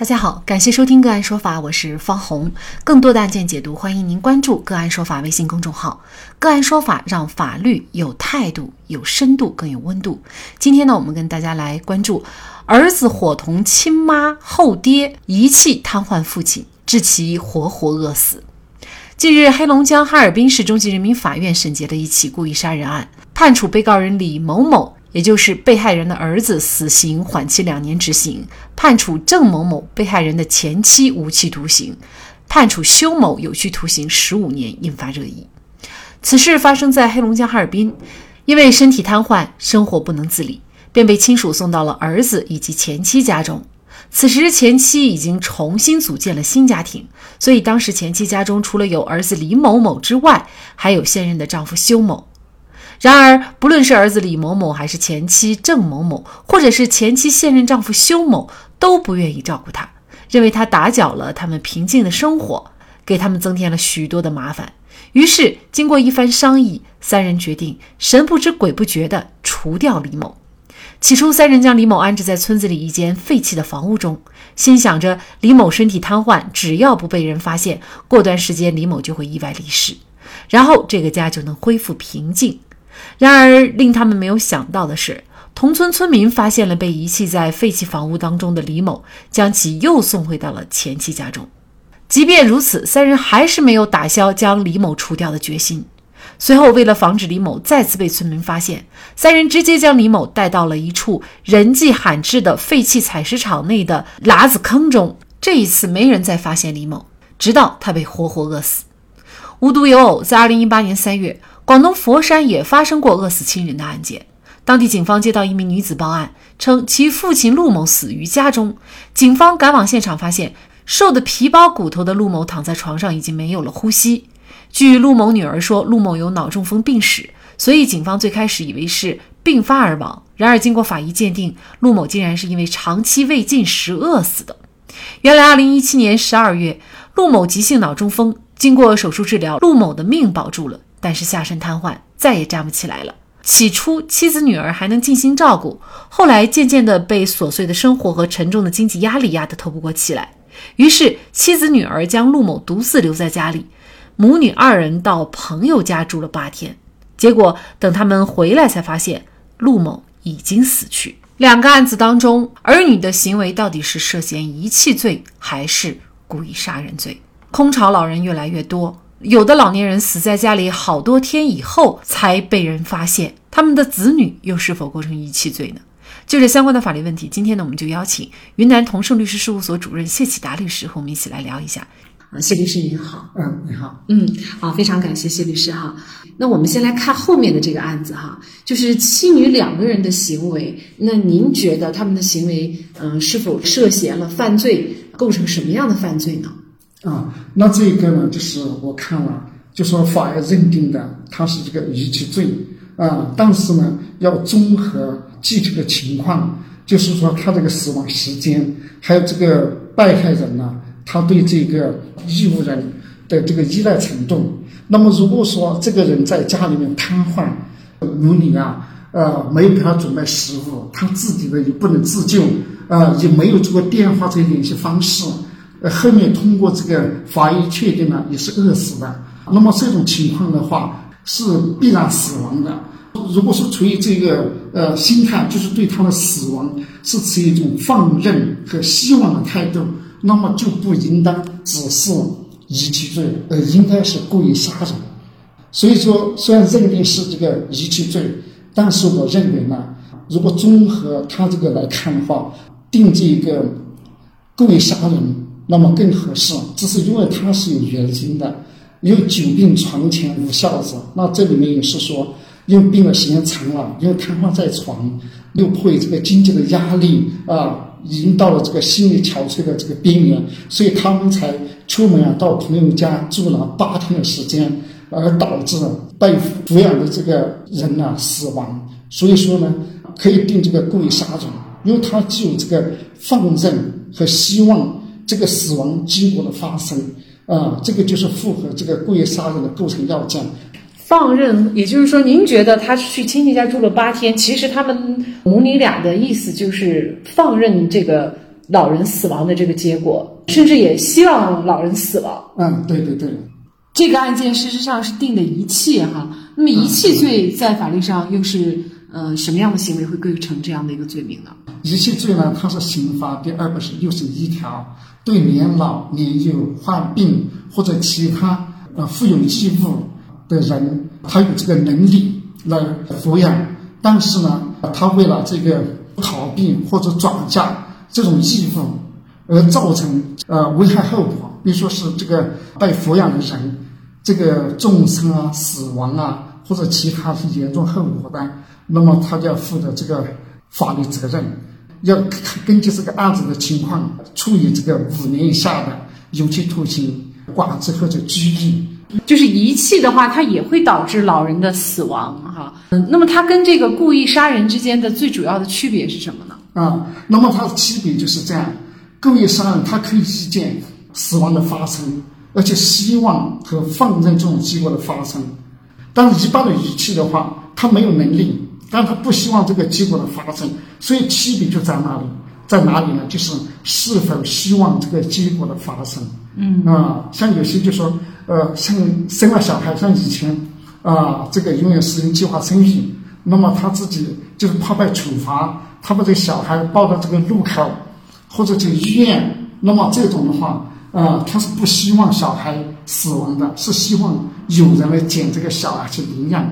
大家好，感谢收听个案说法，我是方红。更多的案件解读，欢迎您关注个案说法微信公众号。个案说法让法律有态度、有深度、更有温度。今天呢，我们跟大家来关注儿子伙同亲妈后爹遗弃瘫痪父亲，致其活活饿死。近日，黑龙江哈尔滨市中级人民法院审结了一起故意杀人案，判处被告人李某某。也就是被害人的儿子死刑缓期两年执行，判处郑某某被害人的前妻无期徒刑，判处修某有期徒刑十五年，引发热议。此事发生在黑龙江哈尔滨，因为身体瘫痪，生活不能自理，便被亲属送到了儿子以及前妻家中。此时前妻已经重新组建了新家庭，所以当时前妻家中除了有儿子李某某之外，还有现任的丈夫修某。然而，不论是儿子李某某，还是前妻郑某某，或者是前妻现任丈夫修某，都不愿意照顾他，认为他打搅了他们平静的生活，给他们增添了许多的麻烦。于是，经过一番商议，三人决定神不知鬼不觉地除掉李某。起初，三人将李某安置在村子里一间废弃的房屋中，心想着李某身体瘫痪，只要不被人发现，过段时间李某就会意外离世，然后这个家就能恢复平静。然而，令他们没有想到的是，同村村民发现了被遗弃在废弃房屋当中的李某，将其又送回到了前妻家中。即便如此，三人还是没有打消将李某除掉的决心。随后，为了防止李某再次被村民发现，三人直接将李某带到了一处人迹罕至的废弃采石场内的喇子坑中。这一次，没人再发现李某，直到他被活活饿死。无独有偶，在2018年3月。广东佛山也发生过饿死亲人的案件。当地警方接到一名女子报案，称其父亲陆某死于家中。警方赶往现场，发现瘦的皮包骨头的陆某躺在床上，已经没有了呼吸。据陆某女儿说，陆某有脑中风病史，所以警方最开始以为是病发而亡。然而，经过法医鉴定，陆某竟然是因为长期未进食饿死的。原来，2017年12月，陆某急性脑中风，经过手术治疗，陆某的命保住了。但是下身瘫痪，再也站不起来了。起初，妻子女儿还能尽心照顾，后来渐渐地被琐碎的生活和沉重的经济压力压得透不过气来。于是，妻子女儿将陆某独自留在家里，母女二人到朋友家住了八天。结果，等他们回来，才发现陆某已经死去。两个案子当中，儿女的行为到底是涉嫌遗弃罪还是故意杀人罪？空巢老人越来越多。有的老年人死在家里好多天以后才被人发现，他们的子女又是否构成遗弃罪呢？就这相关的法律问题，今天呢，我们就邀请云南同盛律师事务所主任谢启达律师和我们一起来聊一下。啊，谢律师您好，嗯，你好，嗯，好，非常感谢谢律师哈。那我们先来看后面的这个案子哈，就是妻女两个人的行为，那您觉得他们的行为，嗯，是否涉嫌了犯罪，构成什么样的犯罪呢？啊，那这个呢，就是我看了，就说法院认定的他是这个遗弃罪啊，但是呢，要综合具体的情况，就是说他这个死亡时间，还有这个被害人呢，他对这个义务人的这个依赖程度。那么如果说这个人在家里面瘫痪，母女啊，呃，没有给他准备食物，他自己呢也不能自救，啊，也没有这个电话这联系方式。呃，后面通过这个法医确定了也是饿死的。那么这种情况的话是必然死亡的。如果说处于这个呃心态，就是对他的死亡是持一种放任和希望的态度，那么就不应当只是遗弃罪，而应该是故意杀人。所以说，虽然认定是这个遗弃罪，但是我认为呢，如果综合他这个来看的话，定这个故意杀人。那么更合适，只是因为他是有原因的，有久病床前无孝子。那这里面也是说，因为病的时间长了，因为瘫痪在床，又迫于这个经济的压力啊，已经到了这个心力憔悴的这个边缘，所以他们才出门啊到朋友家住了八天的时间，而导致被抚养的这个人呢死亡。所以说呢，可以定这个故意杀人，因为他具有这个放任和希望。这个死亡结果的发生，啊，这个就是符合这个故意杀人的构成要件。放任，也就是说，您觉得他去亲戚家住了八天，其实他们母女俩的意思就是放任这个老人死亡的这个结果，甚至也希望老人死亡。嗯，对对对，这个案件事实上是定的遗弃哈。那么遗弃罪在法律上又是呃什么样的行为会构成这样的一个罪名呢？遗弃罪呢，它是刑法第二百六十一条，对年老年幼、患病或者其他呃负有义务的人，他有这个能力来抚养，但是呢，他为了这个逃避或者转嫁这种义务，而造成呃危害后果，比如说是这个被抚养的人这个重伤啊、死亡啊，或者其他是严重后果的，那么他就要负的这个法律责任。要根据这个案子的情况，处以这个五年以下的有期徒刑、管制或者拘役。就是遗弃的话，它也会导致老人的死亡，哈。嗯，那么它跟这个故意杀人之间的最主要的区别是什么呢？啊，那么它的区别就是这样：故意杀人，它可以预见死亡的发生，而且希望和放任这种结果的发生；但是一般的遗弃的话，他没有能力。但他不希望这个结果的发生，所以区别就在哪里？在哪里呢？就是是否希望这个结果的发生。嗯啊，像有些就说，呃，像生了小孩，像以前啊，这个永远实行计划生育，那么他自己就是怕被处罚，他把这个小孩抱到这个路口或者去医院，那么这种的话，啊，他是不希望小孩死亡的，是希望有人来捡这个小孩去领养，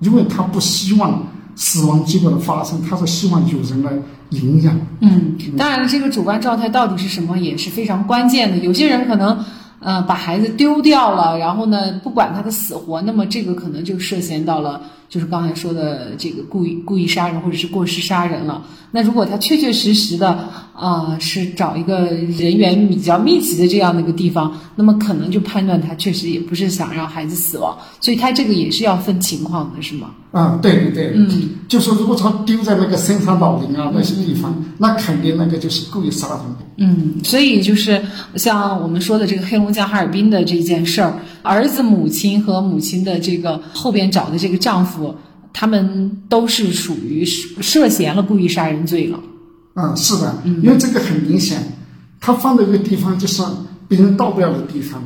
因为他不希望。死亡结果的发生，他是希望有人来影响。嗯，当然了，这个主观状态到底是什么也是非常关键的。有些人可能，呃，把孩子丢掉了，然后呢，不管他的死活，那么这个可能就涉嫌到了，就是刚才说的这个故意故意杀人或者是过失杀人了。那如果他确确实实的啊是找一个人员比较密集的这样的一个地方，那么可能就判断他确实也不是想让孩子死亡，所以他这个也是要分情况的，是吗？啊，对对对，嗯，就说如果他丢在那个深山老林啊那些地方，那肯定那个就是故意杀人。嗯，所以就是像我们说的这个黑龙江哈尔滨的这件事儿，儿子母亲和母亲的这个后边找的这个丈夫。他们都是属于涉嫌了故意杀人罪了。嗯，是的，因为这个很明显，他放在一个地方就是别人到不了的地方，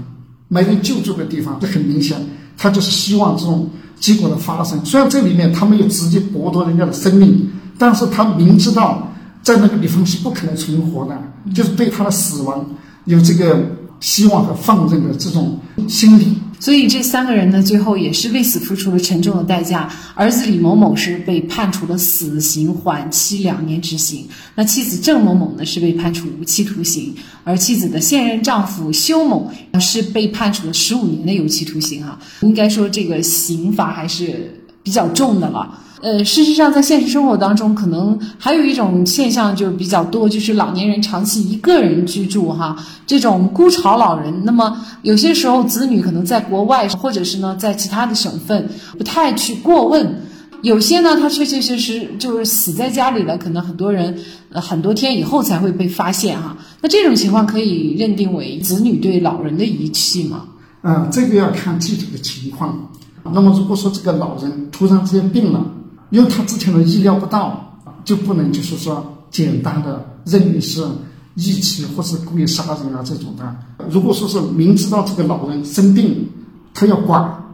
没人救助的地方，这很明显，他就是希望这种结果的发生。虽然这里面他没有直接剥夺人家的生命，但是他明知道在那个地方是不可能存活的，就是对他的死亡有这个希望和放任的这种心理。所以这三个人呢，最后也是为此付出了沉重的代价。儿子李某某是被判处了死刑缓期两年执行，那妻子郑某某呢是被判处无期徒刑，而妻子的现任丈夫修某是被判处了十五年的有期徒刑。哈，应该说这个刑罚还是比较重的了。呃，事实上，在现实生活当中，可能还有一种现象就是比较多，就是老年人长期一个人居住，哈，这种孤巢老人。那么有些时候，子女可能在国外，或者是呢在其他的省份，不太去过问。有些呢，他确确实实就是死在家里了，可能很多人呃很多天以后才会被发现，哈。那这种情况可以认定为子女对老人的遗弃吗？嗯，这个要看具体的情况。那么如果说这个老人突然之间病了，因为他之前的意料不到，就不能就是说简单的认为是遗弃或是故意杀人啊这种的。如果说是明知道这个老人生病，他要管，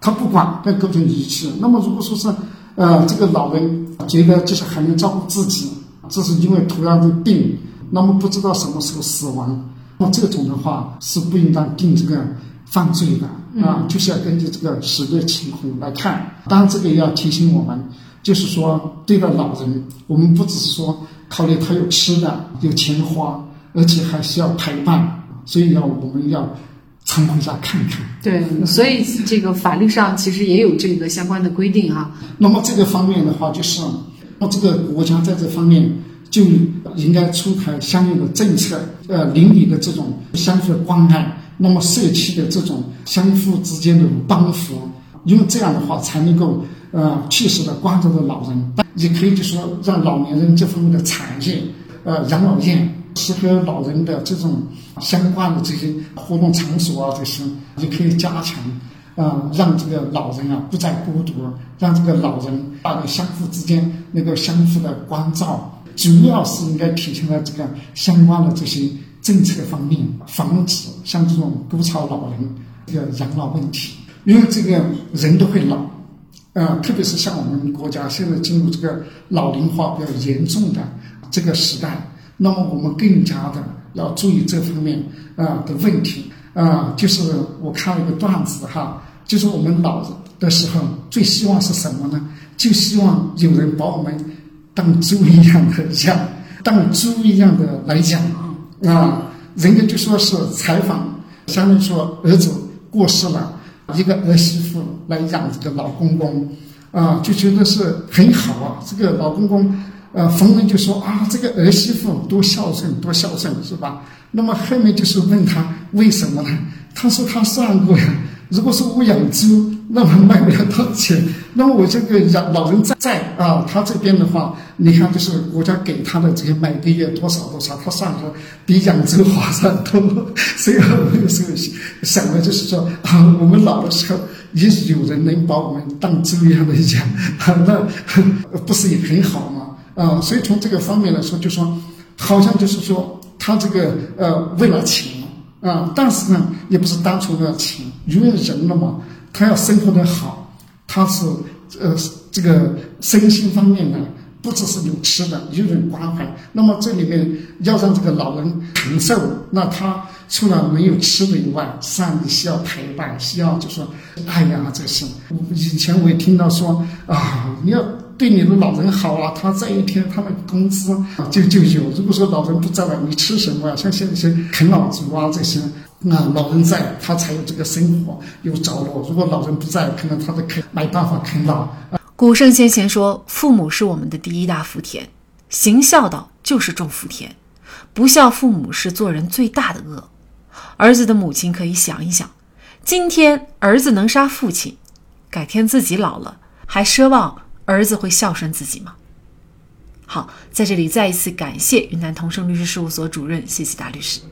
他不管，那构成遗弃。那么如果说是呃这个老人觉得就是还能照顾自己，这是因为突然的病，那么不知道什么时候死亡，那这种的话是不应当定这个犯罪的。啊，就是要根据这个实际情况来看。当然，这个要提醒我们，就是说，对待老人，我们不只是说考虑他有吃的、有钱花，而且还需要陪伴。所以要我们要常回家看看。对，所以这个法律上其实也有这个相关的规定哈。那么这个方面的话，就是那这个国家在这方面就应该出台相应的政策，呃，邻里的这种相互的关爱。那么社区的这种相互之间的帮扶，因为这样的话才能够呃切实的关注到老人，也可以就说让老年人这方面的产业，呃养老院适合老人的这种相关的这些活动场所啊，这些也可以加强，啊让这个老人啊不再孤独，让这个老人大家相互之间能够相互的关照。主要是应该体现在这个相关的这些政策方面，防止像这种孤巢老人这个养老问题。因为这个人都会老，啊，特别是像我们国家现在进入这个老龄化比较严重的这个时代，那么我们更加的要注意这方面啊的问题啊。就是我看了一个段子哈，就是我们老的时候最希望是什么呢？就希望有人把我们当猪一样的养，当猪一样的来养啊。人家就说是采访，相当于说儿子过世了。一个儿媳妇来养这个老公公，啊，就觉得是很好啊。这个老公公，呃，逢人就说啊，这个儿媳妇多孝顺，多孝顺，是吧？那么后面就是问他为什么呢？他说他算过呀。如果说我养猪，那么卖不了多少钱。那么我这个养老人在在啊，他这边的话，你看就是国家给他的这些每个月多少多少，他算说比养猪划算多。所以我有时候想的就是说啊，我们老的时候也有人能把我们当猪一样的养，那不是也很好吗？啊，所以从这个方面来说，就说好像就是说他这个呃为了钱。啊，但是呢，也不是单纯的钱，因为人了嘛，他要生活的好，他是呃这个身心方面呢，不只是有吃的，有人关怀。那么这里面要让这个老人长寿，那他除了没有吃的以外，上你需要陪伴，需要就说爱呀这些。以前我也听到说啊，你要。对你的老人好啊，他在一天，他的工资就就有。如果说老人不在了，你吃什么啊？像现在些啃老族啊这些，那老人在，他才有这个生活有着落。如果老人不在，可能他的啃没办法啃老。古圣先贤说，父母是我们的第一大福田，行孝道就是种福田，不孝父母是做人最大的恶。儿子的母亲可以想一想，今天儿子能杀父亲，改天自己老了还奢望。儿子会孝顺自己吗？好，在这里再一次感谢云南同盛律师事务所主任谢谢大律师。